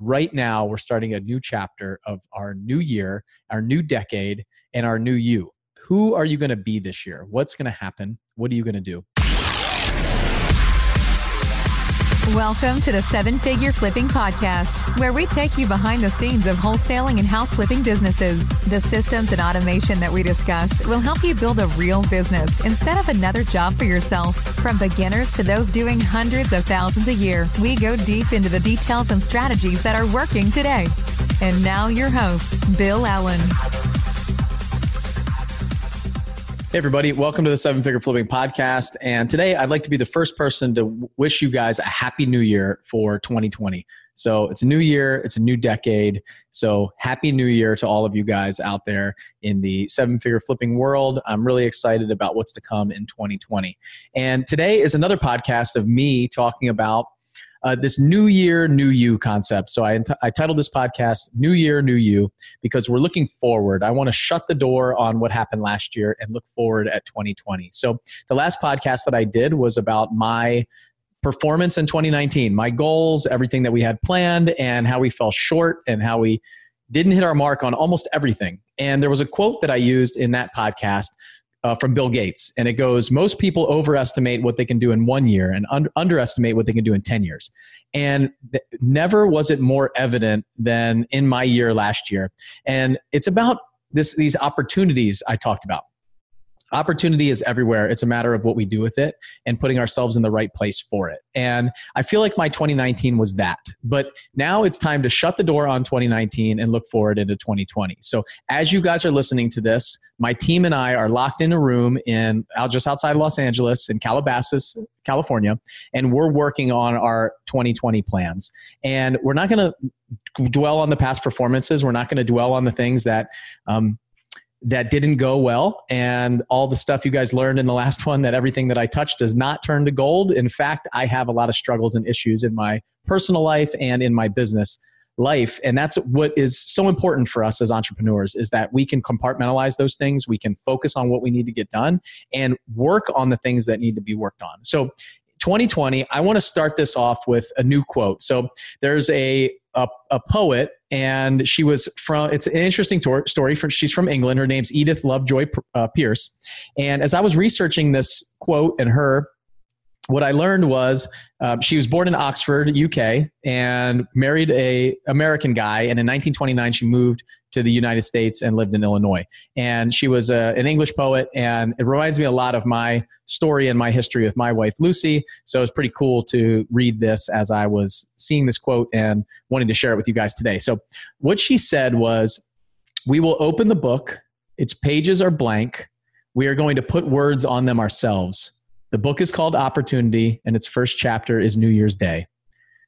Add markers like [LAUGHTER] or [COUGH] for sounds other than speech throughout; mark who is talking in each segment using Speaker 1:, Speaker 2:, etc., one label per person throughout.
Speaker 1: right now we're starting a new chapter of our new year, our new decade, and our new you. Who are you going to be this year? What's going to happen? What are you going to do?
Speaker 2: Welcome to the Seven Figure Flipping Podcast, where we take you behind the scenes of wholesaling and house flipping businesses. The systems and automation that we discuss will help you build a real business instead of another job for yourself. From beginners to those doing hundreds of thousands a year, we go deep into the details and strategies that are working today. And now, your host, Bill Allen.
Speaker 1: Hey, everybody, welcome to the Seven Figure Flipping Podcast. And today I'd like to be the first person to wish you guys a happy new year for 2020. So it's a new year, it's a new decade. So happy new year to all of you guys out there in the seven figure flipping world. I'm really excited about what's to come in 2020. And today is another podcast of me talking about uh, this new year, new you concept. So I, I titled this podcast New Year, New You because we're looking forward. I want to shut the door on what happened last year and look forward at 2020. So the last podcast that I did was about my performance in 2019, my goals, everything that we had planned, and how we fell short and how we didn't hit our mark on almost everything. And there was a quote that I used in that podcast uh, from Bill Gates, and it goes: Most people overestimate what they can do in one year and un- underestimate what they can do in ten years. And th- never was it more evident than in my year last year. And it's about this these opportunities I talked about. Opportunity is everywhere. It's a matter of what we do with it and putting ourselves in the right place for it. And I feel like my 2019 was that. But now it's time to shut the door on 2019 and look forward into 2020. So as you guys are listening to this, my team and I are locked in a room in just outside Los Angeles in Calabasas, California, and we're working on our 2020 plans. And we're not going to dwell on the past performances. We're not going to dwell on the things that um, that didn't go well and all the stuff you guys learned in the last one that everything that I touch does not turn to gold. In fact, I have a lot of struggles and issues in my personal life and in my business life and that's what is so important for us as entrepreneurs is that we can compartmentalize those things we can focus on what we need to get done and work on the things that need to be worked on so 2020 i want to start this off with a new quote so there's a a, a poet and she was from it's an interesting tor- story from she's from england. Her name's edith lovejoy uh, pierce. And as i was researching this quote and her what I learned was um, she was born in Oxford, UK, and married a American guy. And in 1929, she moved to the United States and lived in Illinois. And she was a, an English poet, and it reminds me a lot of my story and my history with my wife Lucy. So it's pretty cool to read this as I was seeing this quote and wanting to share it with you guys today. So what she said was, "We will open the book. Its pages are blank. We are going to put words on them ourselves." The book is called Opportunity, and its first chapter is New Year's Day.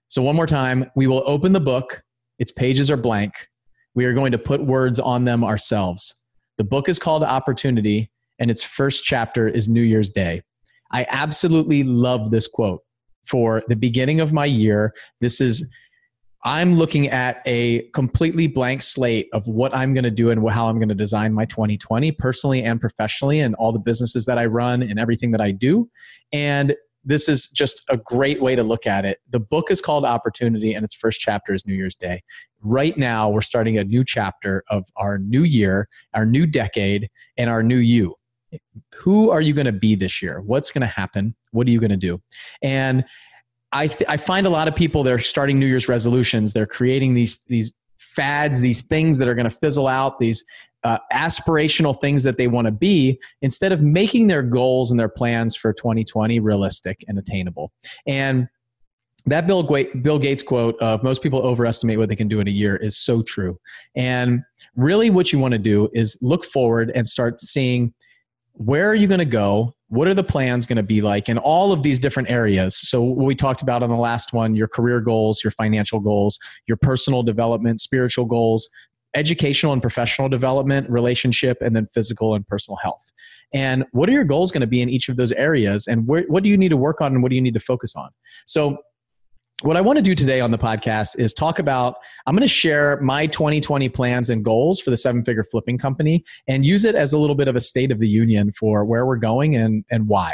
Speaker 1: So, one more time, we will open the book. Its pages are blank. We are going to put words on them ourselves. The book is called Opportunity, and its first chapter is New Year's Day. I absolutely love this quote for the beginning of my year. This is I'm looking at a completely blank slate of what I'm going to do and how I'm going to design my 2020 personally and professionally and all the businesses that I run and everything that I do. And this is just a great way to look at it. The book is called Opportunity and its first chapter is New Year's Day. Right now, we're starting a new chapter of our new year, our new decade, and our new you. Who are you going to be this year? What's going to happen? What are you going to do? And I, th- I find a lot of people they're starting New Year's resolutions. They're creating these these fads, these things that are going to fizzle out, these uh, aspirational things that they want to be, instead of making their goals and their plans for 2020 realistic and attainable. And that Bill, Bill Gates quote of most people overestimate what they can do in a year is so true. And really, what you want to do is look forward and start seeing where are you going to go what are the plans going to be like in all of these different areas? So what we talked about on the last one your career goals your financial goals your personal development spiritual goals educational and professional development relationship and then physical and personal health. And what are your goals going to be in each of those areas? And what do you need to work on and what do you need to focus on? So what I want to do today on the podcast is talk about I'm going to share my 2020 plans and goals for the seven figure flipping company and use it as a little bit of a state of the union for where we're going and, and why.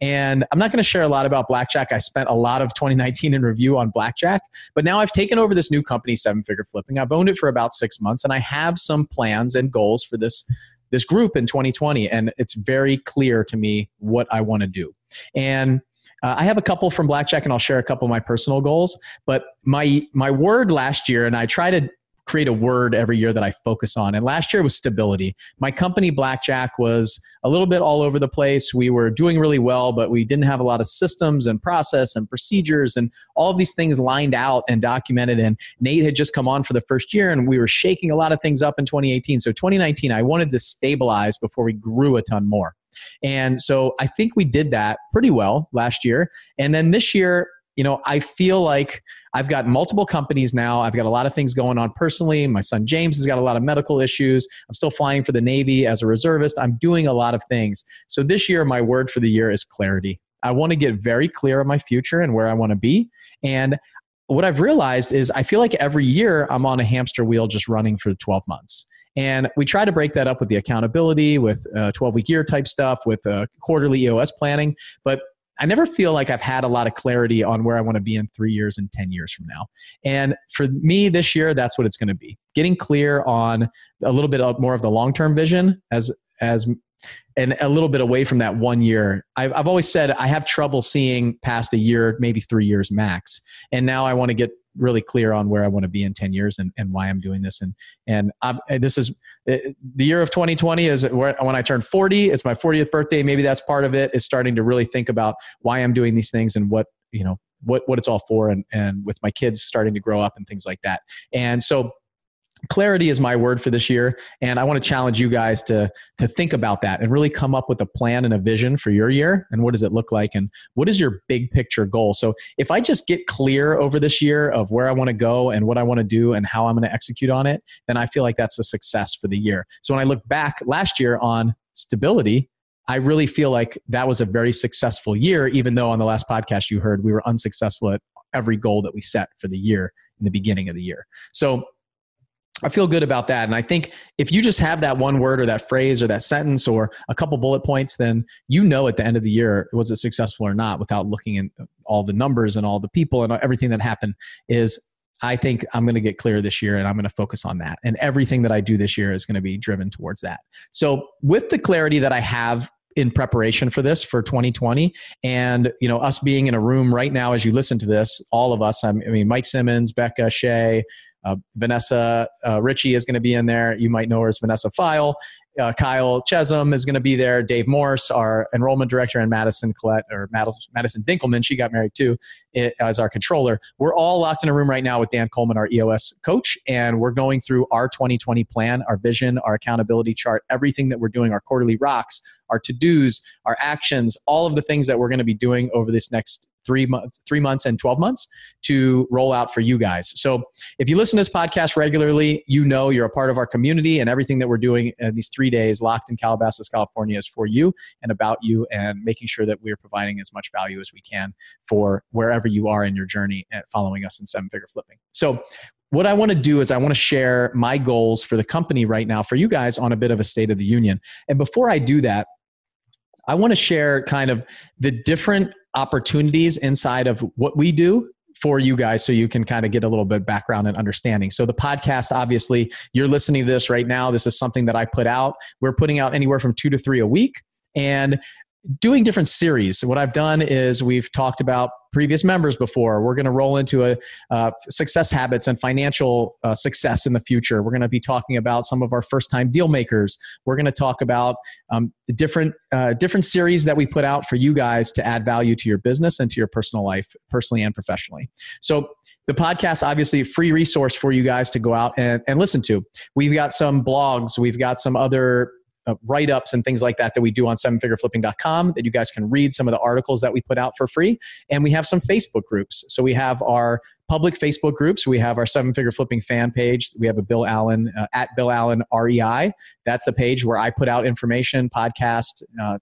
Speaker 1: And I'm not going to share a lot about Blackjack. I spent a lot of 2019 in review on Blackjack, but now I've taken over this new company, Seven Figure Flipping. I've owned it for about six months, and I have some plans and goals for this this group in 2020, and it's very clear to me what I want to do. And uh, I have a couple from Blackjack, and I'll share a couple of my personal goals. But my my word last year, and I try to create a word every year that I focus on. And last year was stability. My company, Blackjack, was a little bit all over the place. We were doing really well, but we didn't have a lot of systems and process and procedures and all of these things lined out and documented. And Nate had just come on for the first year, and we were shaking a lot of things up in 2018. So 2019, I wanted to stabilize before we grew a ton more. And so I think we did that pretty well last year. And then this year, you know, I feel like I've got multiple companies now. I've got a lot of things going on personally. My son James has got a lot of medical issues. I'm still flying for the Navy as a reservist. I'm doing a lot of things. So this year, my word for the year is clarity. I want to get very clear on my future and where I want to be. And what I've realized is I feel like every year I'm on a hamster wheel just running for 12 months. And we try to break that up with the accountability, with 12 week year type stuff, with uh, quarterly EOS planning. But I never feel like I've had a lot of clarity on where I want to be in three years and 10 years from now. And for me this year, that's what it's going to be getting clear on a little bit more of the long term vision as, as, and a little bit away from that one year. I've, I've always said I have trouble seeing past a year, maybe three years max. And now I want to get really clear on where I want to be in 10 years and, and why I'm doing this. And, and I'm, this is uh, the year of 2020 is when I turn 40, it's my 40th birthday. Maybe that's part of it is starting to really think about why I'm doing these things and what, you know, what, what it's all for. And, and with my kids starting to grow up and things like that. And so clarity is my word for this year and i want to challenge you guys to to think about that and really come up with a plan and a vision for your year and what does it look like and what is your big picture goal so if i just get clear over this year of where i want to go and what i want to do and how i'm going to execute on it then i feel like that's a success for the year so when i look back last year on stability I really feel like that was a very successful year, even though on the last podcast you heard we were unsuccessful at every goal that we set for the year in the beginning of the year. So I feel good about that. And I think if you just have that one word or that phrase or that sentence or a couple bullet points, then you know at the end of the year, was it successful or not without looking at all the numbers and all the people and everything that happened is I think I'm going to get clear this year and I'm going to focus on that. And everything that I do this year is going to be driven towards that. So with the clarity that I have in preparation for this for 2020 and you know us being in a room right now as you listen to this all of us i mean mike simmons becca shay uh, Vanessa uh, Ritchie is going to be in there. You might know her as Vanessa File. Uh, Kyle Chesum is going to be there. Dave Morse, our enrollment director, and Madison Collette or Madison Dinkelman, she got married too, as our controller. We're all locked in a room right now with Dan Coleman, our EOS coach, and we're going through our 2020 plan, our vision, our accountability chart, everything that we're doing, our quarterly rocks, our to dos, our actions, all of the things that we're going to be doing over this next three months, three months and 12 months to roll out for you guys. So if you listen to this podcast regularly, you know you're a part of our community and everything that we're doing in these three days locked in Calabasas, California is for you and about you and making sure that we're providing as much value as we can for wherever you are in your journey at following us in seven figure flipping. So what I want to do is I want to share my goals for the company right now for you guys on a bit of a state of the union. And before I do that, I want to share kind of the different opportunities inside of what we do for you guys so you can kind of get a little bit background and understanding. So the podcast obviously you're listening to this right now this is something that I put out. We're putting out anywhere from 2 to 3 a week and doing different series. What I've done is we've talked about previous members before. We're going to roll into a uh, success habits and financial uh, success in the future. We're going to be talking about some of our first time deal makers. We're going to talk about um, different uh, different series that we put out for you guys to add value to your business and to your personal life, personally and professionally. So the podcast obviously a free resource for you guys to go out and, and listen to we've got some blogs we've got some other uh, write ups and things like that that we do on sevenfigureflipping.com that you guys can read some of the articles that we put out for free. And we have some Facebook groups. So we have our public Facebook groups. We have our seven figure flipping fan page. We have a Bill Allen uh, at Bill Allen REI. That's the page where I put out information, podcast, uh,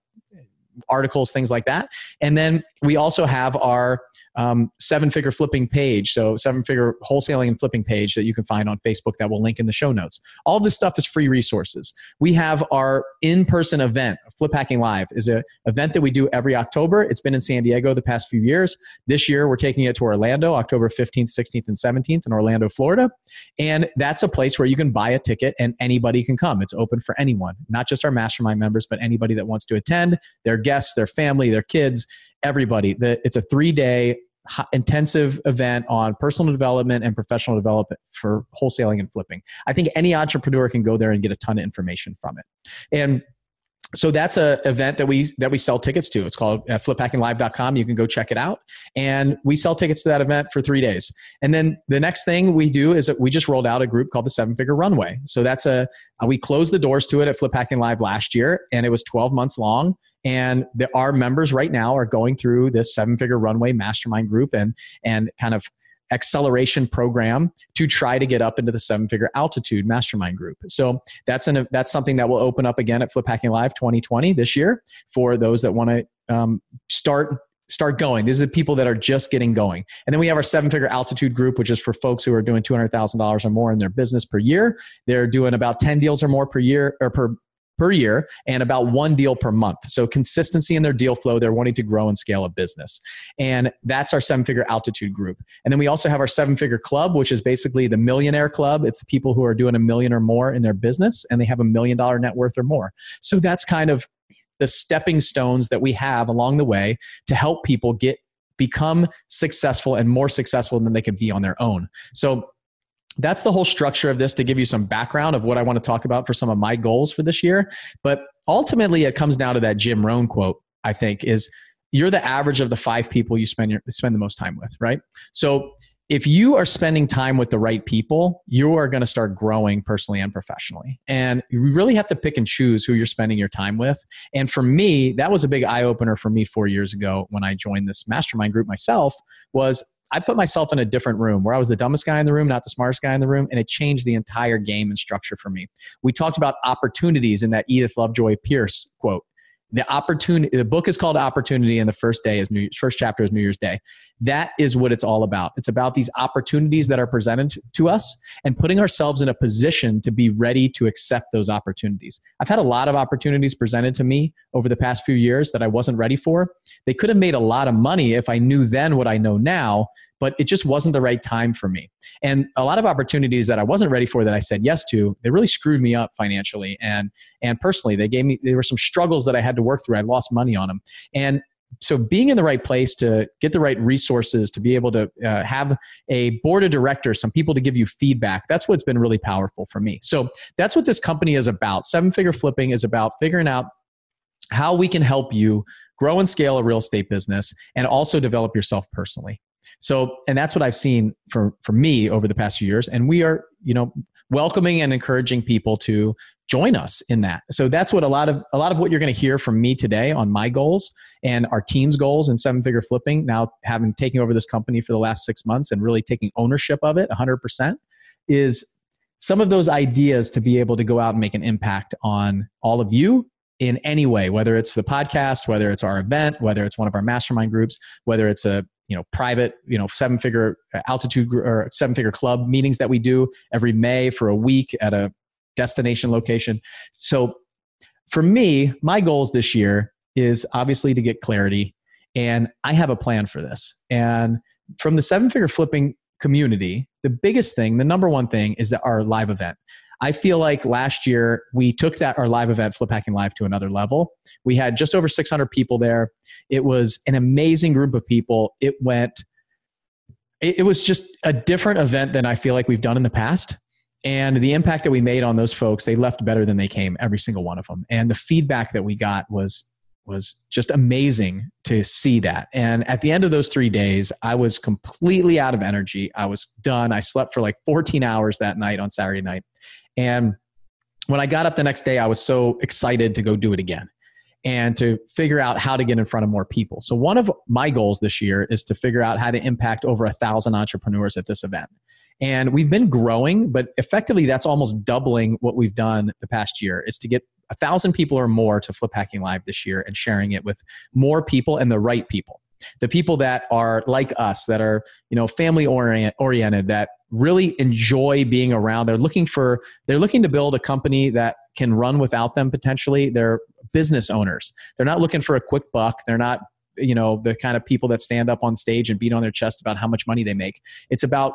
Speaker 1: articles, things like that. And then we also have our um, seven figure flipping page. So, seven figure wholesaling and flipping page that you can find on Facebook that we'll link in the show notes. All this stuff is free resources. We have our in person event, Flip Hacking Live, is an event that we do every October. It's been in San Diego the past few years. This year, we're taking it to Orlando, October 15th, 16th, and 17th in Orlando, Florida. And that's a place where you can buy a ticket and anybody can come. It's open for anyone, not just our mastermind members, but anybody that wants to attend, their guests, their family, their kids, everybody. That it's a three day intensive event on personal development and professional development for wholesaling and flipping. I think any entrepreneur can go there and get a ton of information from it. And so that's a event that we that we sell tickets to it's called uh, fliphackinglive.com you can go check it out and we sell tickets to that event for three days and then the next thing we do is that we just rolled out a group called the seven figure runway so that's a uh, we closed the doors to it at flip hacking live last year and it was 12 months long and our members right now are going through this seven figure runway mastermind group and and kind of acceleration program to try to get up into the seven figure altitude mastermind group. So that's an that's something that will open up again at Flip Hacking Live 2020 this year for those that want to um, start start going. These are the people that are just getting going. And then we have our seven figure altitude group, which is for folks who are doing $200,000 or more in their business per year. They're doing about 10 deals or more per year or per per year and about one deal per month. So consistency in their deal flow. They're wanting to grow and scale a business. And that's our seven figure altitude group. And then we also have our seven figure club, which is basically the millionaire club. It's the people who are doing a million or more in their business and they have a million dollar net worth or more. So that's kind of the stepping stones that we have along the way to help people get become successful and more successful than they can be on their own. So that's the whole structure of this to give you some background of what I want to talk about for some of my goals for this year. But ultimately, it comes down to that Jim Rohn quote, I think, is you're the average of the five people you spend, your, spend the most time with, right? So if you are spending time with the right people, you are going to start growing personally and professionally. And you really have to pick and choose who you're spending your time with. And for me, that was a big eye opener for me 4 years ago when I joined this mastermind group myself was I put myself in a different room where I was the dumbest guy in the room, not the smartest guy in the room, and it changed the entire game and structure for me. We talked about opportunities in that Edith Lovejoy Pierce quote the opportunity the book is called opportunity and the first day is new first chapter is new year's day. That is what it's all about. It's about these opportunities that are presented to us and putting ourselves in a position to be ready to accept those opportunities. I've had a lot of opportunities presented to me over the past few years that i wasn't ready for. They could have made a lot of money if i knew then what i know now but it just wasn't the right time for me. And a lot of opportunities that I wasn't ready for that I said yes to, they really screwed me up financially and and personally. They gave me there were some struggles that I had to work through. I lost money on them. And so being in the right place to get the right resources to be able to uh, have a board of directors some people to give you feedback that's what's been really powerful for me so that's what this company is about seven figure flipping is about figuring out how we can help you grow and scale a real estate business and also develop yourself personally so, and that's what I've seen for for me over the past few years. And we are, you know, welcoming and encouraging people to join us in that. So that's what a lot of a lot of what you're going to hear from me today on my goals and our team's goals in seven figure flipping. Now having taken over this company for the last six months and really taking ownership of it 100% is some of those ideas to be able to go out and make an impact on all of you in any way, whether it's the podcast, whether it's our event, whether it's one of our mastermind groups, whether it's a you know private you know seven figure uh, altitude or seven figure club meetings that we do every may for a week at a destination location. So for me my goals this year is obviously to get clarity and i have a plan for this. And from the seven figure flipping community the biggest thing the number one thing is that our live event I feel like last year we took that our live event, Flip Hacking Live, to another level. We had just over 600 people there. It was an amazing group of people. It went, it, it was just a different event than I feel like we've done in the past. And the impact that we made on those folks, they left better than they came, every single one of them. And the feedback that we got was was just amazing to see that. And at the end of those three days, I was completely out of energy. I was done. I slept for like 14 hours that night on Saturday night. And when I got up the next day, I was so excited to go do it again and to figure out how to get in front of more people. So, one of my goals this year is to figure out how to impact over a thousand entrepreneurs at this event. And we've been growing, but effectively, that's almost doubling what we've done the past year. Is to get a thousand people or more to Flip Hacking Live this year and sharing it with more people and the right people. the people that are like us that are you know family orient, oriented that really enjoy being around they're looking for they're looking to build a company that can run without them potentially they're business owners they're not looking for a quick buck they're not you know the kind of people that stand up on stage and beat on their chest about how much money they make it's about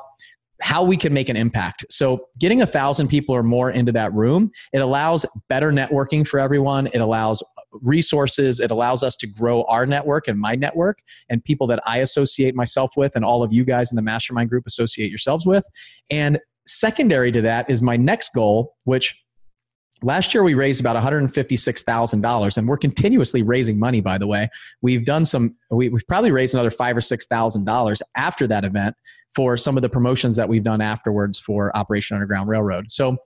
Speaker 1: how we can make an impact. So, getting a thousand people or more into that room, it allows better networking for everyone. It allows resources. It allows us to grow our network and my network and people that I associate myself with, and all of you guys in the mastermind group associate yourselves with. And secondary to that is my next goal, which Last year, we raised about $156,000, and we're continuously raising money, by the way. We've done some, we, have probably raised another five or $6,000 after that event for some of the promotions that we've done afterwards for Operation Underground Railroad. So,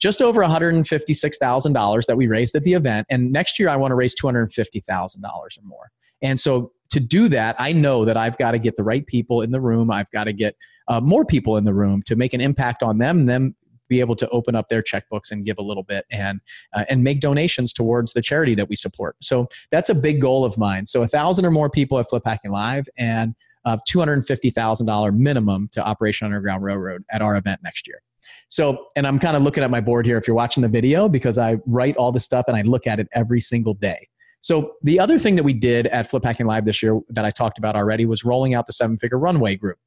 Speaker 1: just over $156,000 that we raised at the event. And next year, I want to raise $250,000 or more. And so, to do that, I know that I've got to get the right people in the room. I've got to get uh, more people in the room to make an impact on them, them be able to open up their checkbooks and give a little bit and uh, and make donations towards the charity that we support. So that's a big goal of mine. So a thousand or more people at Flip Hacking Live and uh, $250,000 minimum to Operation Underground Railroad at our event next year. So, and I'm kind of looking at my board here if you're watching the video because I write all this stuff and I look at it every single day. So, the other thing that we did at Flip Hacking Live this year that I talked about already was rolling out the seven figure runway group.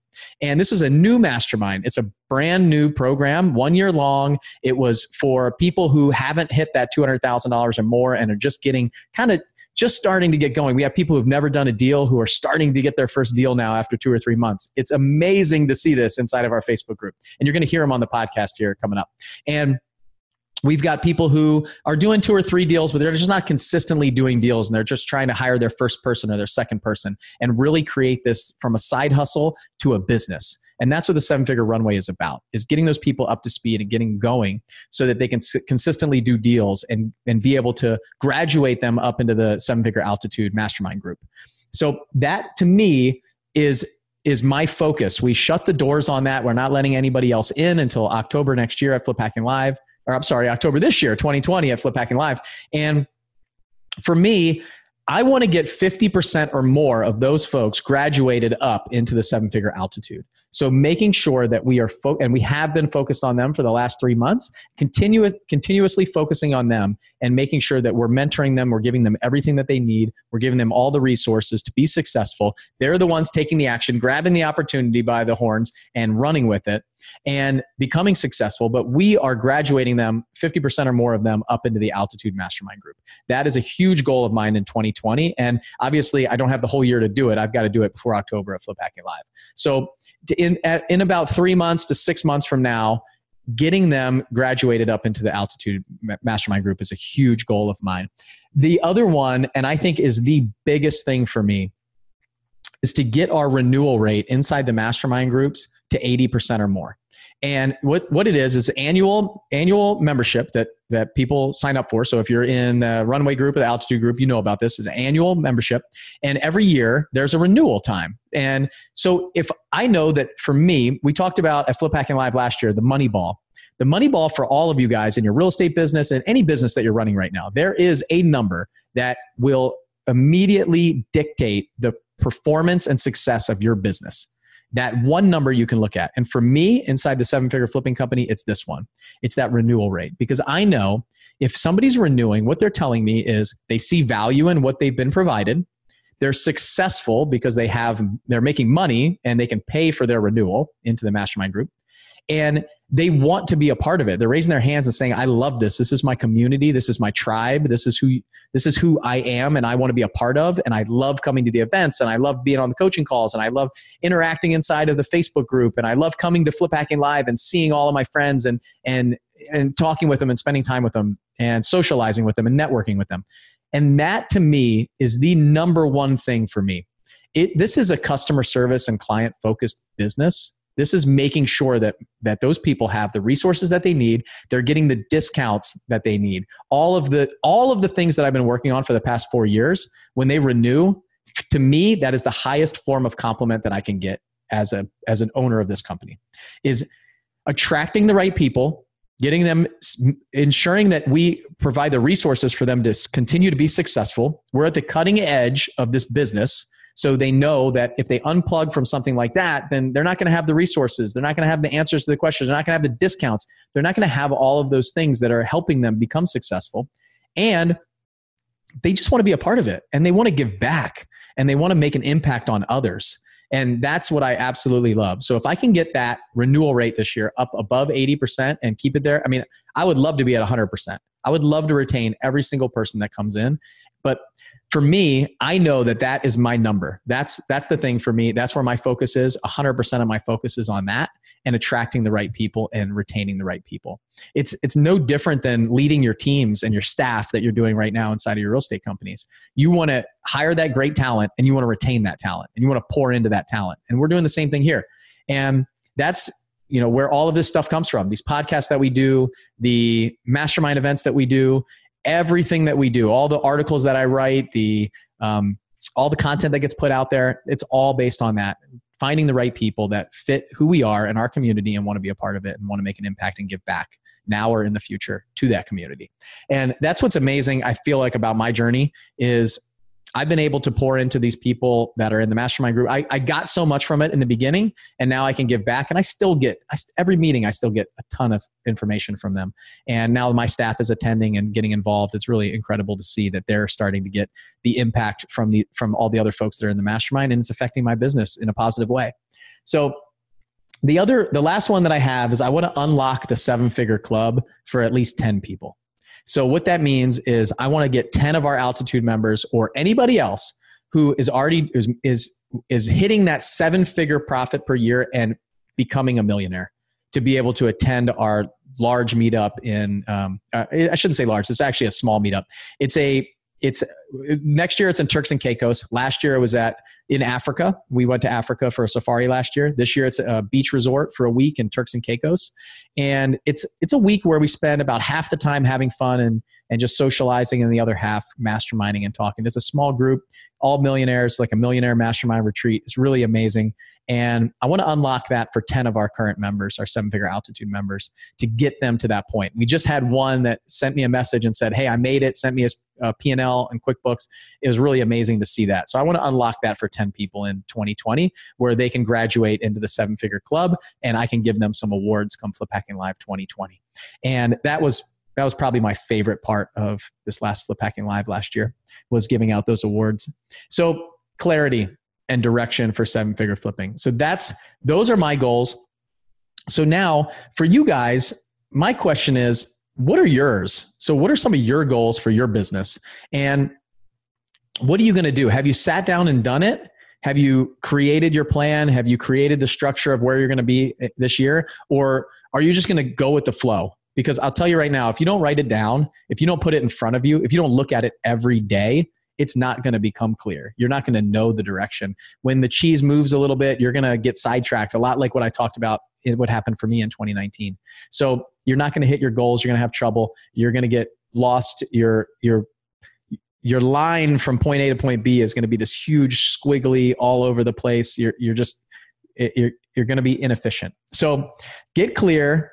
Speaker 1: And this is a new mastermind. It's a brand new program, one year long. It was for people who haven't hit that $200,000 or more and are just getting kind of just starting to get going. We have people who've never done a deal who are starting to get their first deal now after two or three months. It's amazing to see this inside of our Facebook group. And you're going to hear them on the podcast here coming up. And We've got people who are doing two or three deals, but they're just not consistently doing deals and they're just trying to hire their first person or their second person and really create this from a side hustle to a business. And that's what the seven figure runway is about is getting those people up to speed and getting going so that they can consistently do deals and, and be able to graduate them up into the seven figure altitude mastermind group. So that to me is is my focus. We shut the doors on that. We're not letting anybody else in until October next year at Flip Hacking Live or I'm sorry, October this year, 2020 at Flip Hacking Live. And for me, I want to get 50% or more of those folks graduated up into the seven figure altitude. So making sure that we are, fo- and we have been focused on them for the last three months, continuous, continuously focusing on them and making sure that we're mentoring them, we're giving them everything that they need, we're giving them all the resources to be successful. They're the ones taking the action, grabbing the opportunity by the horns and running with it and becoming successful. But we are graduating them, 50% or more of them, up into the altitude mastermind group. That is a huge goal of mine in 2020. And obviously, I don't have the whole year to do it. I've got to do it before October at Flip Hacking Live. So in, at, in about three months to six months from now, getting them graduated up into the altitude mastermind group is a huge goal of mine. The other one, and I think is the biggest thing for me, is to get our renewal rate inside the mastermind groups to 80% or more. And what, what it is is annual annual membership that that people sign up for. So if you're in a runway group or the altitude group, you know about this is annual membership. And every year there's a renewal time. And so if I know that for me, we talked about at Flip Hacking Live last year, the money ball. The money ball for all of you guys in your real estate business and any business that you're running right now, there is a number that will immediately dictate the performance and success of your business that one number you can look at. And for me, inside the seven figure flipping company, it's this one it's that renewal rate. Because I know if somebody's renewing, what they're telling me is they see value in what they've been provided. They're successful because they have they're making money and they can pay for their renewal into the mastermind group. And they want to be a part of it. They're raising their hands and saying, "I love this. This is my community. This is my tribe. This is who this is who I am, and I want to be a part of. And I love coming to the events, and I love being on the coaching calls, and I love interacting inside of the Facebook group, and I love coming to Flip Hacking Live and seeing all of my friends and and and talking with them and spending time with them and socializing with them and networking with them. And that to me is the number one thing for me. It, this is a customer service and client focused business this is making sure that that those people have the resources that they need. They're getting the discounts that they need. All of the all of the things that I've been working on for the past 4 years, when they renew, to me that is the highest form of compliment that I can get as a as an owner of this company. Is attracting the right people, getting them ensuring that we provide the resources for them to continue to be successful. We're at the cutting edge of this business So they know that if they unplug from something like that, then they're not going to have the resources. They're not going to have the answers to the questions. They're not going to have the discounts. They're not going to have all of those things that are helping them become successful. And they just want to be a part of it and they want to give back and they want to make an impact on others. And that's what I absolutely love. So if I can get that renewal rate this year up above 80% and keep it there, I mean, I would love to be at 100%. I would love to retain every single person that comes in. For me, I know that that is my number. That's that's the thing for me. That's where my focus is. 100% of my focus is on that and attracting the right people and retaining the right people. It's it's no different than leading your teams and your staff that you're doing right now inside of your real estate companies. You want to hire that great talent and you want to retain that talent and you want to pour into that talent. And we're doing the same thing here. And that's you know where all of this stuff comes from. These podcasts that we do, the mastermind events that we do, everything that we do, all the articles that I write, the um, all the content that gets put out there, it's all based on that. Finding the right people that fit who we are in our community and want to be a part of it and want to make an impact and give back now or in the future to that community. And that's what's amazing I feel like about my journey is I've been able to pour into these people that are in the mastermind group. I, I got so much from it in the beginning, and now I can give back. And I still get I, every meeting. I still get a ton of information from them. And now my staff is attending and getting involved. It's really incredible to see that they're starting to get the impact from the from all the other folks that are in the mastermind, and it's affecting my business in a positive way. So the other the last one that I have is I want to unlock the seven figure club for at least ten people. So what that means is I want to get 10 of our altitude members or anybody else who is already is is, is hitting that seven figure profit per year and becoming a millionaire to be able to attend our large meetup in um, uh, I shouldn't say large it's actually a small meetup. It's a it's next year it's in Turks and Caicos last year it was at in Africa. We went to Africa for a safari last year. This year it's a beach resort for a week in Turks and Caicos. And it's it's a week where we spend about half the time having fun and and just socializing and the other half masterminding and talking. It's a small group, all millionaires, like a millionaire mastermind retreat. It's really amazing. And I want to unlock that for 10 of our current members, our seven figure altitude members, to get them to that point. We just had one that sent me a message and said, Hey, I made it, sent me a, a P&L and QuickBooks. It was really amazing to see that. So I want to unlock that for 10 people in 2020 where they can graduate into the seven figure club and I can give them some awards come Flip Hacking Live 2020. And that was that was probably my favorite part of this last Flip Hacking Live last year was giving out those awards. So clarity and direction for seven figure flipping. So that's those are my goals. So now for you guys, my question is what are yours? So what are some of your goals for your business? And what are you going to do? Have you sat down and done it? Have you created your plan? Have you created the structure of where you're going to be eh, this year? Or are you just going to go with the flow? Because I'll tell you right now, if you don't write it down, if you don't put it in front of you, if you don't look at it every day, it's not going to become clear. You're not going to know the direction. When the cheese moves a little bit, you're going to get sidetracked, a lot like what I talked about, what happened for me in 2019. So you're not going to hit your goals. You're going to have trouble. You're going to get lost. Your, your, your line from point A to point B is going to be this huge squiggly all over the place. You're, you're just, you're, you're going to be inefficient. So get clear,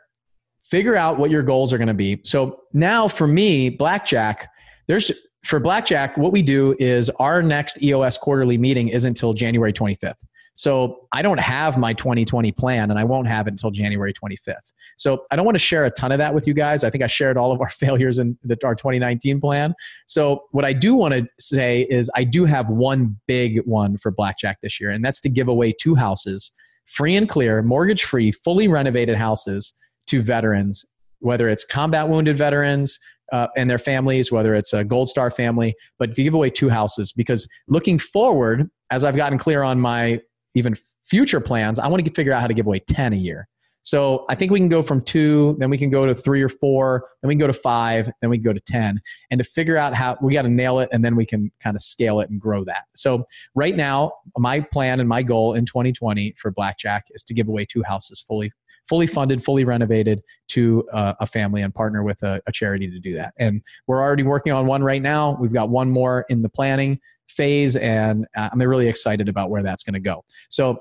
Speaker 1: figure out what your goals are going to be. So now for me, blackjack, there's for blackjack, what we do is our next EOS quarterly meeting isn't until January 25th. So I don't have my 2020 plan and I won't have it until January 25th. So I don't want to share a ton of that with you guys. I think I shared all of our [LAUGHS] failures in the, our 2019 plan. So what I do want to say is I do have one big one for blackjack this year, and that's to give away two houses, free and clear, mortgage free, fully renovated houses to veterans, whether it's combat wounded veterans, uh, and their families, whether it's a Gold Star family, but to give away two houses because looking forward, as I've gotten clear on my even future plans, I want to figure out how to give away 10 a year. So I think we can go from two, then we can go to three or four, then we can go to five, then we can go to 10. And to figure out how we got to nail it and then we can kind of scale it and grow that. So right now, my plan and my goal in 2020 for Blackjack is to give away two houses fully fully funded, fully renovated to uh, a family and partner with a, a charity to do that. And we're already working on one right now. We've got one more in the planning phase, and uh, I'm really excited about where that's going to go. So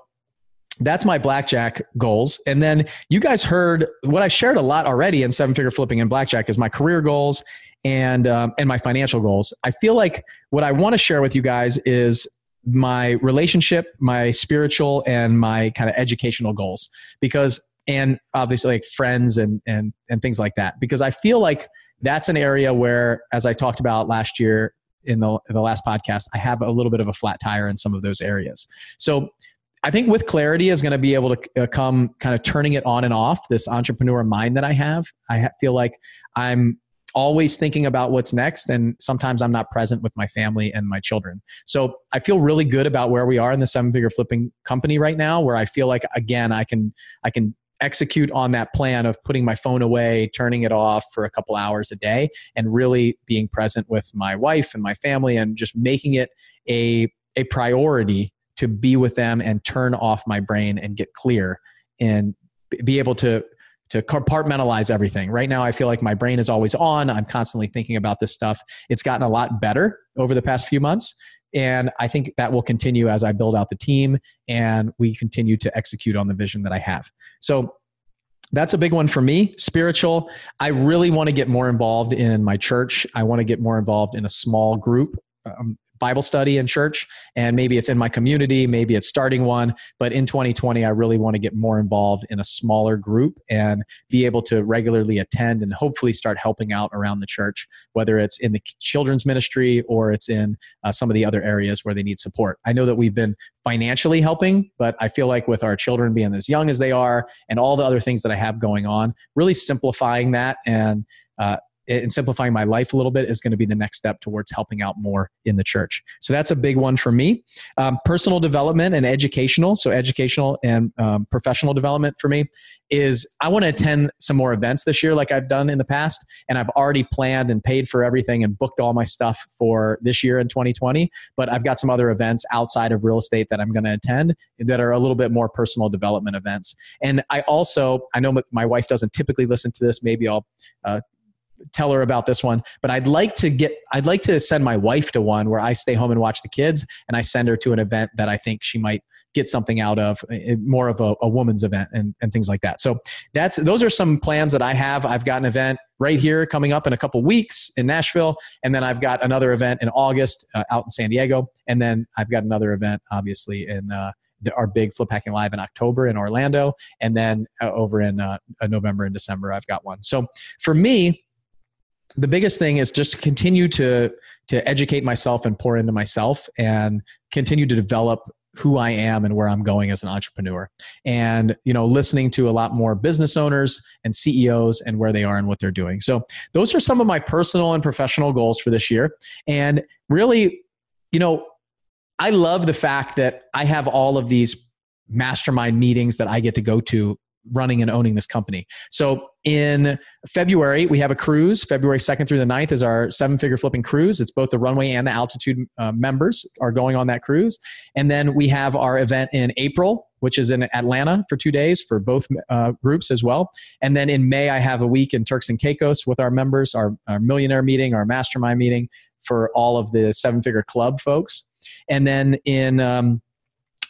Speaker 1: that's my blackjack goals. And then you guys heard what I shared a lot already in seven figure flipping and blackjack is my career goals and um, and my financial goals. I feel like what I want to share with you guys is my relationship, my spiritual, and my kind of educational goals. Because and obviously like friends and and and things like that. Because I feel like that's an area where, as I talked about last year in the in the last podcast, I have a little bit of a flat tire in some of those areas. So I think with clarity is going to be able to uh, come kind of turning it on and off this entrepreneur mind that I have. I feel like I'm always thinking about what's next and sometimes i'm not present with my family and my children so i feel really good about where we are in the seven figure flipping company right now where i feel like again i can i can execute on that plan of putting my phone away turning it off for a couple hours a day and really being present with my wife and my family and just making it a a priority to be with them and turn off my brain and get clear and be able to to compartmentalize everything. Right now, I feel like my brain is always on. I'm constantly thinking about this stuff. It's gotten a lot better over the past few months. And I think that will continue as I build out the team and we continue to execute on the vision that I have. So that's a big one for me. Spiritual. I really want to get more involved in my church. I want to get more involved in a small group. Um, Bible study in church, and maybe it's in my community, maybe it's starting one. But in 2020, I really want to get more involved in a smaller group and be able to regularly attend and hopefully start helping out around the church, whether it's in the children's ministry or it's in uh, some of the other areas where they need support. I know that we've been financially helping, but I feel like with our children being as young as they are and all the other things that I have going on, really simplifying that and uh, and simplifying my life a little bit is going to be the next step towards helping out more in the church. So that's a big one for me. Um, personal development and educational, so educational and um, professional development for me is I want to attend some more events this year, like I've done in the past, and I've already planned and paid for everything and booked all my stuff for this year in 2020. But I've got some other events outside of real estate that I'm going to attend that are a little bit more personal development events. And I also, I know my wife doesn't typically listen to this. Maybe I'll uh, tell her about this one but i'd like to get i'd like to send my wife to one where i stay home and watch the kids and i send her to an event that i think she might get something out of more of a, a woman's event and, and things like that. So that's those are some plans that i have. I've got an event right here coming up in a couple weeks in nashville and then i've got another event in august uh, out in san diego and then i've got another event obviously in uh, the, our big flip hacking live in october in orlando and then uh, over in uh, november and december i've got one. So for me the biggest thing is just continue to to educate myself and pour into myself and continue to develop who I am and where I'm going as an entrepreneur. And you know, listening to a lot more business owners and CEOs and where they are and what they're doing. So, those are some of my personal and professional goals for this year. And really, you know, I love the fact that I have all of these mastermind meetings that I get to go to running and owning this company. So in February, we have a cruise. February 2nd through the 9th is our seven figure flipping cruise. It's both the runway and the altitude uh, members are going on that cruise. And then we have our event in April, which is in Atlanta for two days for both uh, groups as well. And then in May, I have a week in Turks and Caicos with our members, our, our millionaire meeting, our mastermind meeting for all of the seven figure club folks. And then in um,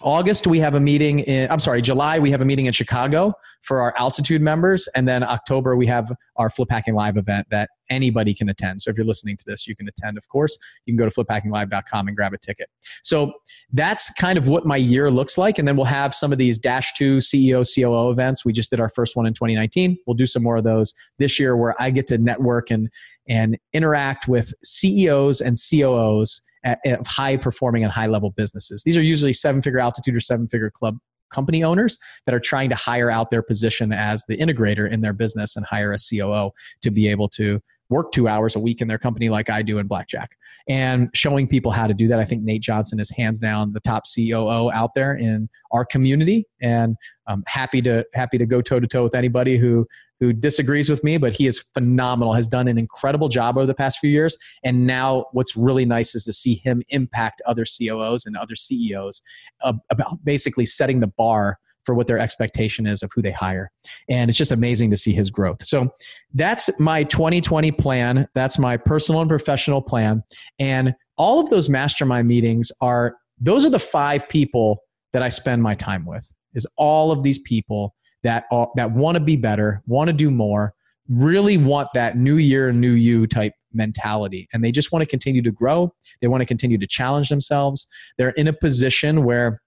Speaker 1: August, we have a meeting in, I'm sorry, July, we have a meeting in Chicago for our altitude members. And then October, we have our Flip Hacking Live event that anybody can attend. So if you're listening to this, you can attend, of course. You can go to fliphackinglive.com and grab a ticket. So that's kind of what my year looks like. And then we'll have some of these Dash 2 CEO, COO events. We just did our first one in 2019. We'll do some more of those this year where I get to network and, and interact with CEOs and COOs of high performing and high level businesses. These are usually seven figure altitude or seven figure club company owners that are trying to hire out their position as the integrator in their business and hire a COO to be able to work two hours a week in their company like I do in Blackjack. And showing people how to do that. I think Nate Johnson is hands down the top COO out there in our community. And I'm happy to happy to go toe to toe with anybody who who disagrees with me, but he is phenomenal, has done an incredible job over the past few years. And now what's really nice is to see him impact other COOs and other CEOs uh, about basically setting the bar for what their expectation is of who they hire. And it's just amazing to see his growth. So that's my 2020 plan. That's my personal and professional plan. And all of those mastermind meetings are, those are the five people that I spend my time with, is all of these people that, are, that want to be better, want to do more, really want that new year, new you type mentality and they just want to continue to grow. They want to continue to challenge themselves. They're in a position where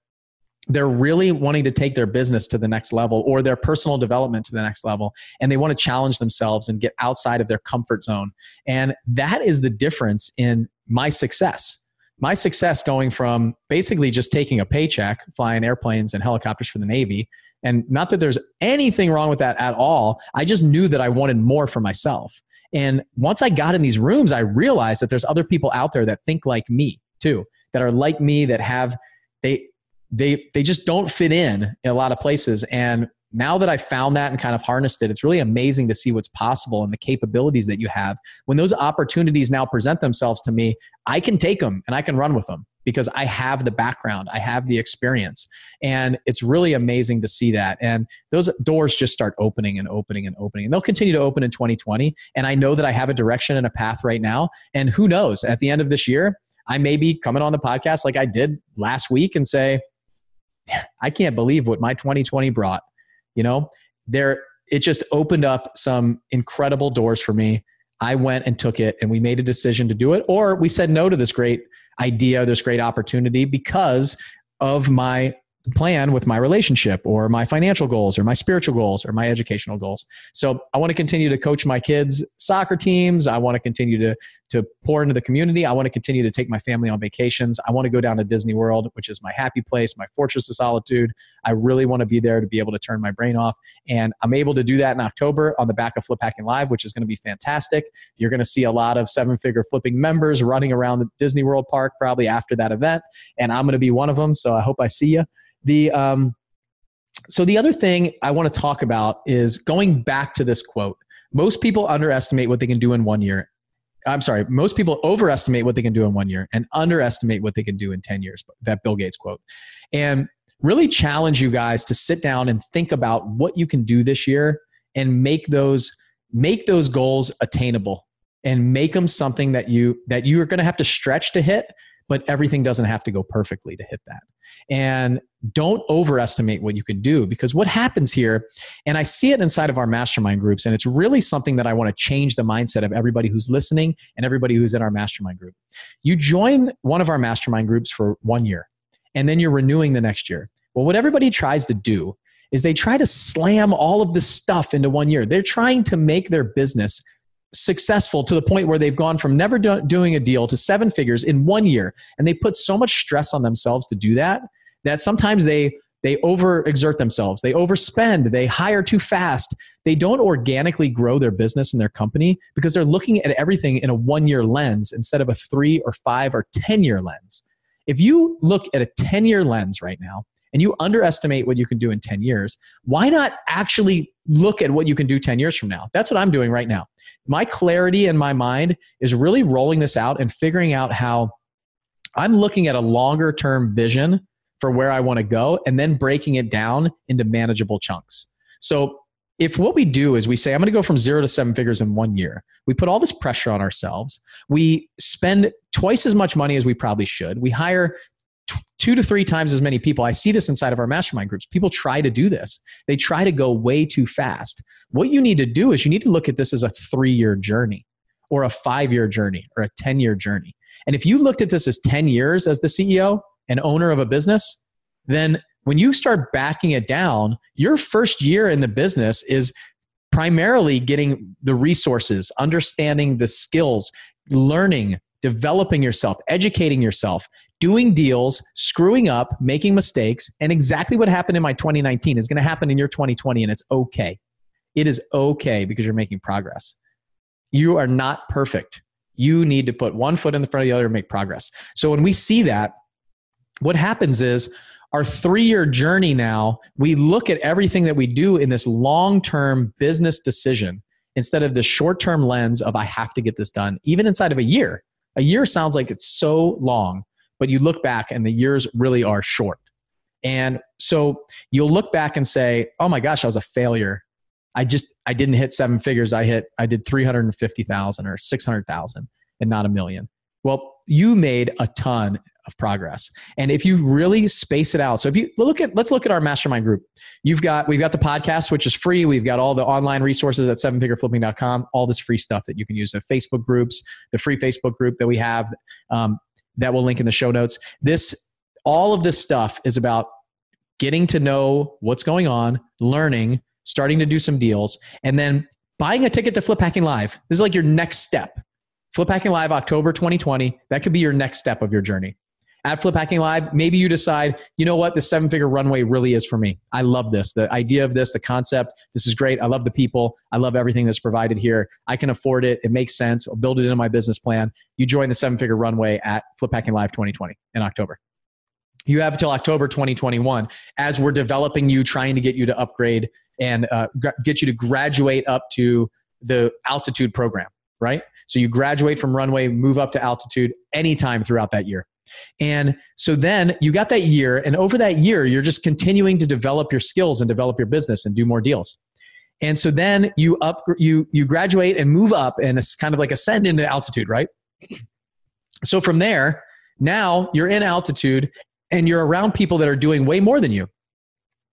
Speaker 1: they're really wanting to take their business to the next level or their personal development to the next level and they want to challenge themselves and get outside of their comfort zone and that is the difference in my success my success going from basically just taking a paycheck flying airplanes and helicopters for the navy and not that there's anything wrong with that at all. I just knew that i wanted more for myself. And once i got in these rooms i realized that there's other people out there that think like me too that are like me that have they they they just don't fit in in a lot of places. And now that i found that and kind of harnessed it it's really amazing to see what's possible and the capabilities that you have. When those opportunities now present themselves to me i can take them and i can run with them because i have the background i have the experience. And it's really amazing to see that. And those doors just start opening and opening and opening. And they'll continue to open in 2020 and i know that i have a direction and a path right now. And who knows at the end of this year i may be coming on the podcast like i did last week and say I can't believe what my 2020 brought. You know, there it just opened up some incredible doors for me. I went and took it and we made a decision to do it or we said no to this great idea, this great opportunity because of my plan with my relationship or my financial goals or my spiritual goals or my educational goals. So I want to continue to coach my kids' soccer teams. I want to continue to, to pour into the community. I want to continue to take my family on vacations. I want to go down to Disney World, which is my happy place, my fortress of solitude. I really want to be there to be able to turn my brain off. And I'm able to do that in October on the back of Flip Hacking Live, which is going to be fantastic. You're going to see a lot of seven figure flipping members running around the Disney World Park probably after that event. And I'm going to be one of them. So I hope I see you. The um, so the other thing I want to talk about is going back to this quote. Most people underestimate what they can do in one year. I'm sorry, most people overestimate what they can do in one year and underestimate what they can do in 10 years. That Bill Gates quote. And really challenge you guys to sit down and think about what you can do this year and make those make those goals attainable and make them something that you that you are going to have to stretch to hit but everything doesn't have to go perfectly to hit that. And don't overestimate what you can do because what happens here, and I see it inside of our mastermind groups, and it's really something that I want to change the mindset of everybody who's listening and everybody who's in our mastermind group. You join one of our mastermind groups for one year, and then you're renewing the next year. Well, what everybody tries to do is they try to slam all of this stuff into one year. They're trying to make their business successful to the point where they've gone from never do- doing a deal to seven figures in one year and they put so much stress on themselves to do that that sometimes they they overexert themselves they overspend they hire too fast they don't organically grow their business and their company because they're looking at everything in a one year lens instead of a three or five or ten year lens. If you look at a 10 year lens right now and you underestimate what you can do in 10 years, why not actually look at what you can do 10 years from now? That's what I'm doing right now. My clarity in my mind is really rolling this out and figuring out how I'm looking at a longer term vision for where I want to go and then breaking it down into manageable chunks. So if what we do is we say, I'm going to go from zero to seven figures in one year, we put all this pressure on ourselves. We spend twice as much money as we probably should. We hire two to three times as many people. I see this inside of our mastermind groups. People try to do this, they try to go way too fast. What you need to do is you need to look at this as a three year journey or a five year journey or a 10 year journey. And if you looked at this as 10 years as the CEO and owner of a business, then when you start backing it down, your first year in the business is primarily getting the resources, understanding the skills, learning, developing yourself, educating yourself, doing deals, screwing up, making mistakes, and exactly what happened in my 2019 is going to happen in your 2020, and it's okay. It is okay because you're making progress. You are not perfect. You need to put one foot in the front of the other and make progress. So when we see that, what happens is our three year journey now, we look at everything that we do in this long term business decision instead of the short term lens of I have to get this done, even inside of a year. A year sounds like it's so long but you look back and the years really are short. And so you'll look back and say, "Oh my gosh, I was a failure. I just I didn't hit seven figures. I hit I did 350,000 or 600,000 and not a million." Well, you made a ton of progress. And if you really space it out, so if you look at, let's look at our mastermind group. You've got, we've got the podcast, which is free. We've got all the online resources at sevenfigureflipping.com, all this free stuff that you can use. The Facebook groups, the free Facebook group that we have um, that we'll link in the show notes. This, all of this stuff is about getting to know what's going on, learning, starting to do some deals, and then buying a ticket to Flip Hacking Live. This is like your next step. Flip Hacking Live, October 2020, that could be your next step of your journey. At Flip Hacking Live, maybe you decide, you know what, the seven figure runway really is for me. I love this. The idea of this, the concept, this is great. I love the people. I love everything that's provided here. I can afford it. It makes sense. I'll build it into my business plan. You join the seven figure runway at Flip Hacking Live 2020 in October you have until October 2021 as we're developing you, trying to get you to upgrade and uh, get you to graduate up to the altitude program, right? So you graduate from runway, move up to altitude anytime throughout that year. And so then you got that year, and over that year, you're just continuing to develop your skills and develop your business and do more deals. And so then you up you you graduate and move up, and it's kind of like ascend into altitude, right? So from there, now you're in altitude and you're around people that are doing way more than you.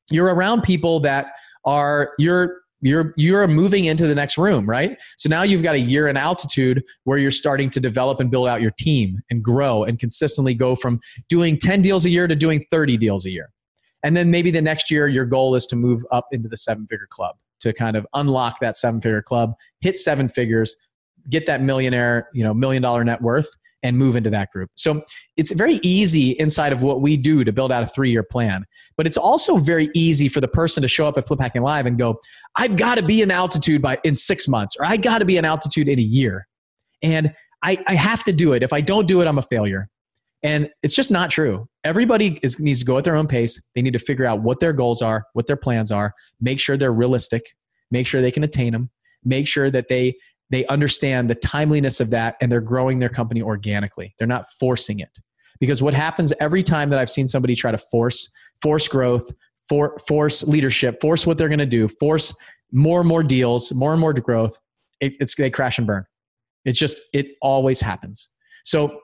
Speaker 1: You're around people that are you're you're you're moving into the next room, right? So now you've got a year in altitude where you're starting to develop and build out your team and grow and consistently go from doing 10 deals a year to doing 30 deals a year. And then maybe the next year your goal is to move up into the seven figure club to kind of unlock that seven figure club, hit seven figures, get that millionaire, you know, million dollar net worth and move into that group. So it's very easy inside of what we do to build out a three year plan. But it's also very easy for the person to show up at Flip Hacking Live and go, I've got to be in altitude by in six months, or I got to be in altitude in a year. And I, I have to do it. If I don't do it, I'm a failure. And it's just not true. Everybody is, needs to go at their own pace. They need to figure out what their goals are, what their plans are, make sure they're realistic, make sure they can attain them, make sure that they they understand the timeliness of that and they're growing their company organically. They're not forcing it. Because what happens every time that I've seen somebody try to force force growth, for, force leadership, force what they're going to do, force more and more deals, more and more growth, it, it's they crash and burn. It's just it always happens. So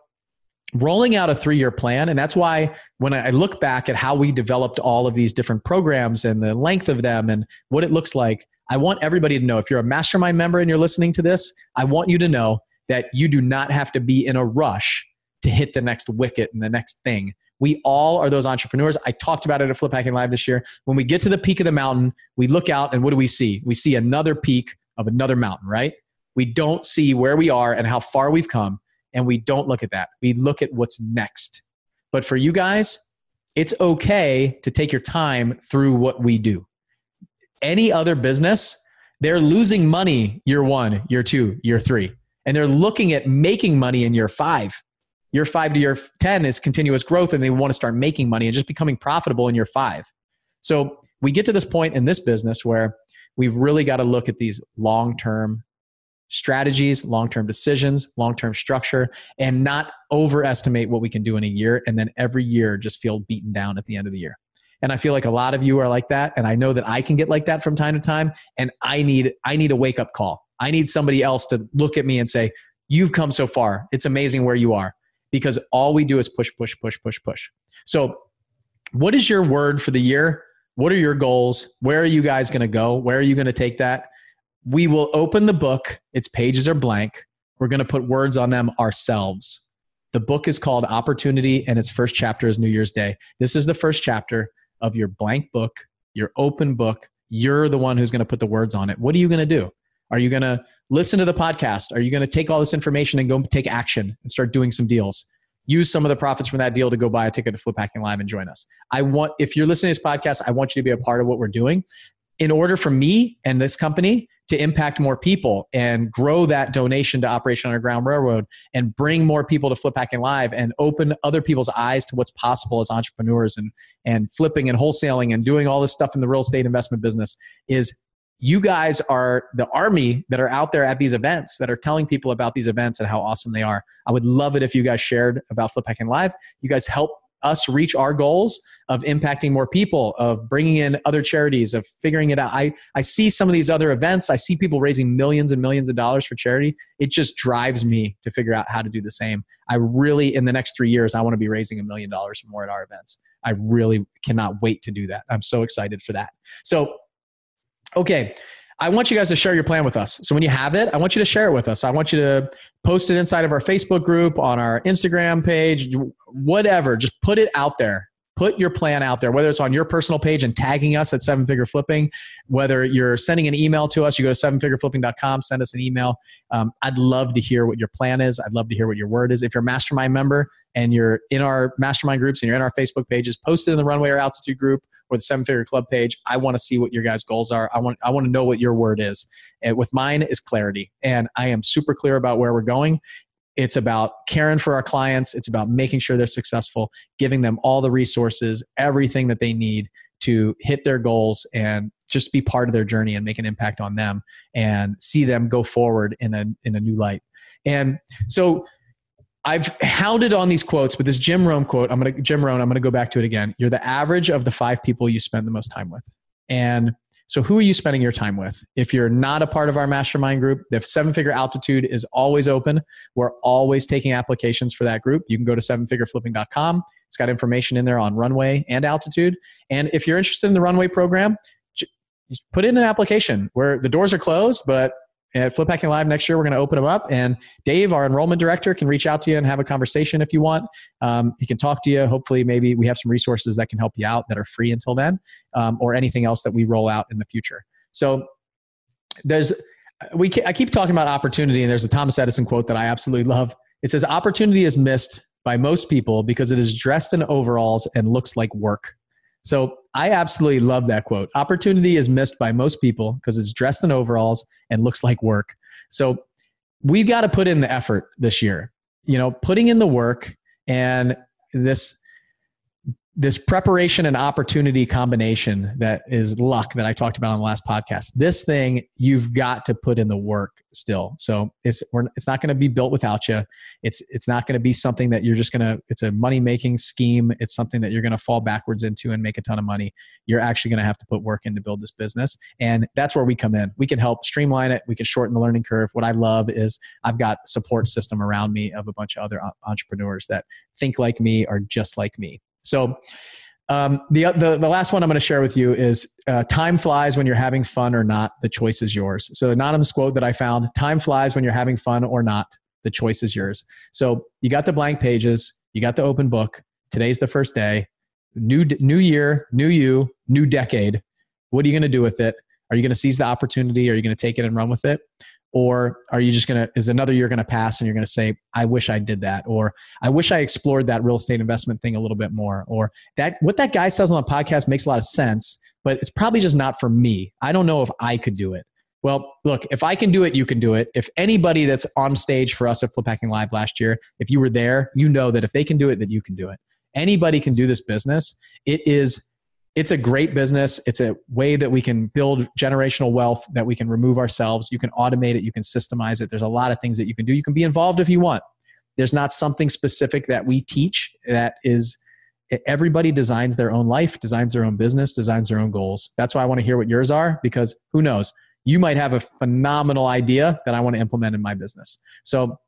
Speaker 1: rolling out a three-year plan and that's why when i look back at how we developed all of these different programs and the length of them and what it looks like I want everybody to know if you're a mastermind member and you're listening to this, I want you to know that you do not have to be in a rush to hit the next wicket and the next thing. We all are those entrepreneurs. I talked about it at Flip Hacking Live this year. When we get to the peak of the mountain, we look out and what do we see? We see another peak of another mountain, right? We don't see where we are and how far we've come, and we don't look at that. We look at what's next. But for you guys, it's okay to take your time through what we do any other business, they're losing money year one, year two, year three. And they're looking at making money in year five. Year five to year 10 is continuous growth, and they want to start making money and just becoming profitable in year five. So we get to this point in this business where we've really got to look at these long term strategies, long term decisions, long term structure, and not overestimate what we can do in a year and then every year just feel beaten down at the end of the year. And I feel like a lot of you are like that. And I know that I can get like that from time to time. And I need, I need a wake up call. I need somebody else to look at me and say, You've come so far. It's amazing where you are. Because all we do is push, push, push, push, push. So, what is your word for the year? What are your goals? Where are you guys going to go? Where are you going to take that? We will open the book. Its pages are blank. We're going to put words on them ourselves. The book is called Opportunity, and its first chapter is New Year's Day. This is the first chapter of your blank book, your open book. You're the one who's going to put the words on it. What are you going to do? Are you going to listen to the podcast? Are you going to take all this information and go take action and start doing some deals? Use some of the profits from that deal to go buy a ticket to Flip Hacking Live and join us. I want, if you're listening to this podcast, I want you to be a part of what we're doing. In order for me and this company to impact more people and grow that donation to Operation Underground Railroad and bring more people to Flip Hacking Live and open other people's eyes to what's possible as entrepreneurs and, and flipping and wholesaling and doing all this stuff in the real estate investment business is you guys are the army that are out there at these events that are telling people about these events and how awesome they are. I would love it if you guys shared about Flip Hacking Live. You guys help us reach our goals of impacting more people, of bringing in other charities, of figuring it out. I, I see some of these other events. I see people raising millions and millions of dollars for charity. It just drives me to figure out how to do the same. I really, in the next three years, I want to be raising a million dollars or more at our events. I really cannot wait to do that. I'm so excited for that. So, okay, I want you guys to share your plan with us. So when you have it, I want you to share it with us. I want you to post it inside of our Facebook group, on our Instagram page, whatever. Just put it out there. Put your plan out there, whether it's on your personal page and tagging us at Seven Figure Flipping, whether you're sending an email to us, you go to sevenfigureflipping.com, send us an email. Um, I'd love to hear what your plan is. I'd love to hear what your word is. If you're a mastermind member and you're in our mastermind groups and you're in our Facebook pages, post it in the Runway or Altitude group or the Seven Figure Club page. I want to see what your guys' goals are. I want I want to know what your word is. And with mine is clarity, and I am super clear about where we're going. It's about caring for our clients. It's about making sure they're successful, giving them all the resources, everything that they need to hit their goals and just be part of their journey and make an impact on them and see them go forward in a in a new light. And so I've hounded on these quotes, but this Jim Rohn quote, I'm gonna Jim Rohn, I'm gonna go back to it again. You're the average of the five people you spend the most time with. And so who are you spending your time with? If you're not a part of our mastermind group, the seven figure altitude is always open. We're always taking applications for that group. You can go to sevenfigureflipping.com. It's got information in there on runway and altitude. And if you're interested in the runway program, put in an application where the doors are closed, but at Flip Hacking Live next year, we're going to open them up. And Dave, our enrollment director, can reach out to you and have a conversation if you want. Um, he can talk to you. Hopefully, maybe we have some resources that can help you out that are free until then, um, or anything else that we roll out in the future. So there's we I keep talking about opportunity, and there's a Thomas Edison quote that I absolutely love. It says, "Opportunity is missed by most people because it is dressed in overalls and looks like work." So I absolutely love that quote. Opportunity is missed by most people because it's dressed in overalls and looks like work. So we've got to put in the effort this year. You know, putting in the work and this this preparation and opportunity combination that is luck that I talked about on the last podcast. This thing you've got to put in the work still. So it's it's not going to be built without you. It's it's not going to be something that you're just going to. It's a money making scheme. It's something that you're going to fall backwards into and make a ton of money. You're actually going to have to put work in to build this business, and that's where we come in. We can help streamline it. We can shorten the learning curve. What I love is I've got support system around me of a bunch of other entrepreneurs that think like me, are just like me. So, um, the, the, the last one I'm going to share with you is uh, time flies when you're having fun or not. The choice is yours. So, the anonymous quote that I found time flies when you're having fun or not. The choice is yours. So, you got the blank pages, you got the open book. Today's the first day. New, new year, new you, new decade. What are you going to do with it? Are you going to seize the opportunity? Are you going to take it and run with it? Or are you just going to is another year going to pass and you're going to say i wish i did that or i wish i explored that real estate investment thing a little bit more or that what that guy says on the podcast makes a lot of sense but it's probably just not for me. I don't know if i could do it. Well look if i can do it you can do it. If anybody that's on stage for us at flip hacking live last year if you were there you know that if they can do it that you can do it. Anybody can do this business. It is it's a great business. It's a way that we can build generational wealth that we can remove ourselves. You can automate it, you can systemize it. There's a lot of things that you can do. You can be involved if you want. There's not something specific that we teach that is everybody designs their own life, designs their own business, designs their own goals. That's why I want to hear what yours are because who knows? You might have a phenomenal idea that I want to implement in my business. So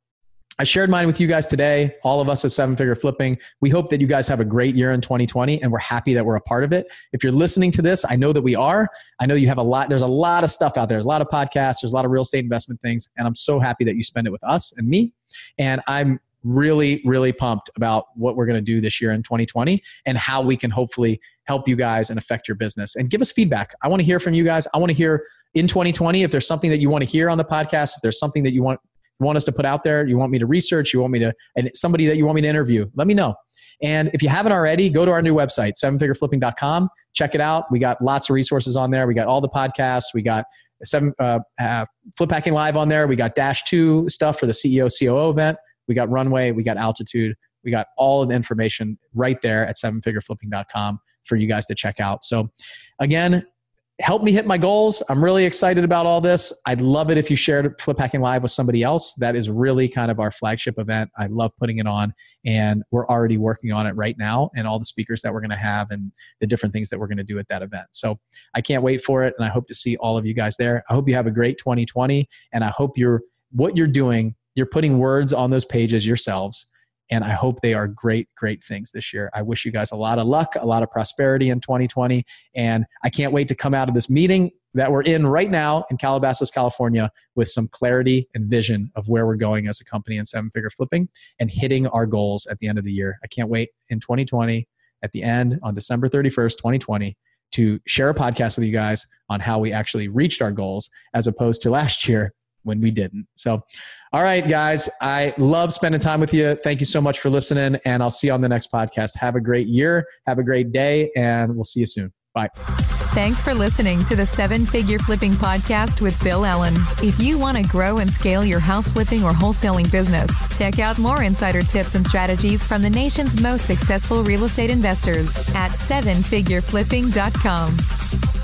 Speaker 1: I shared mine with you guys today, all of us at Seven Figure Flipping. We hope that you guys have a great year in 2020 and we're happy that we're a part of it. If you're listening to this, I know that we are. I know you have a lot, there's a lot of stuff out there. There's a lot of podcasts, there's a lot of real estate investment things. And I'm so happy that you spend it with us and me. And I'm really, really pumped about what we're going to do this year in 2020 and how we can hopefully help you guys and affect your business. And give us feedback. I want to hear from you guys. I want to hear in 2020 if there's something that you want to hear on the podcast, if there's something that you want want us to put out there, you want me to research, you want me to, and somebody that you want me to interview, let me know. And if you haven't already, go to our new website, sevenfigureflipping.com. Check it out. We got lots of resources on there. We got all the podcasts. We got seven uh, uh, Flip Hacking Live on there. We got Dash Two stuff for the CEO COO event. We got Runway. We got Altitude. We got all of the information right there at sevenfigureflipping.com for you guys to check out. So, again, help me hit my goals. I'm really excited about all this. I'd love it if you shared Flip Hacking Live with somebody else. That is really kind of our flagship event. I love putting it on, and we're already working on it right now and all the speakers that we're going to have and the different things that we're going to do at that event. So I can't wait for it, and I hope to see all of you guys there. I hope you have a great 2020, and I hope you're what you're doing, you're putting words on those pages yourselves and I hope they are great, great things this year. I wish you guys a lot of luck, a lot of prosperity in 2020. And I can't wait to come out of this meeting that we're in right now in Calabasas, California, with some clarity and vision of where we're going as a company in seven figure flipping and hitting our goals at the end of the year. I can't wait in 2020 at the end on December 31st, 2020 to share a podcast with you guys on how we actually reached our goals as opposed to [LAUGHS] last year when we didn't. So, all right, guys, I love spending time with you. Thank you so much for listening, and I'll see you on the next podcast. Have a great year, have a great day, and we'll see you soon. Bye.
Speaker 2: Thanks for listening to the Seven Figure Flipping Podcast with Bill Allen. If you want to grow and scale your house flipping or wholesaling business, check out more insider tips and strategies from the nation's most successful real estate investors at sevenfigureflipping.com.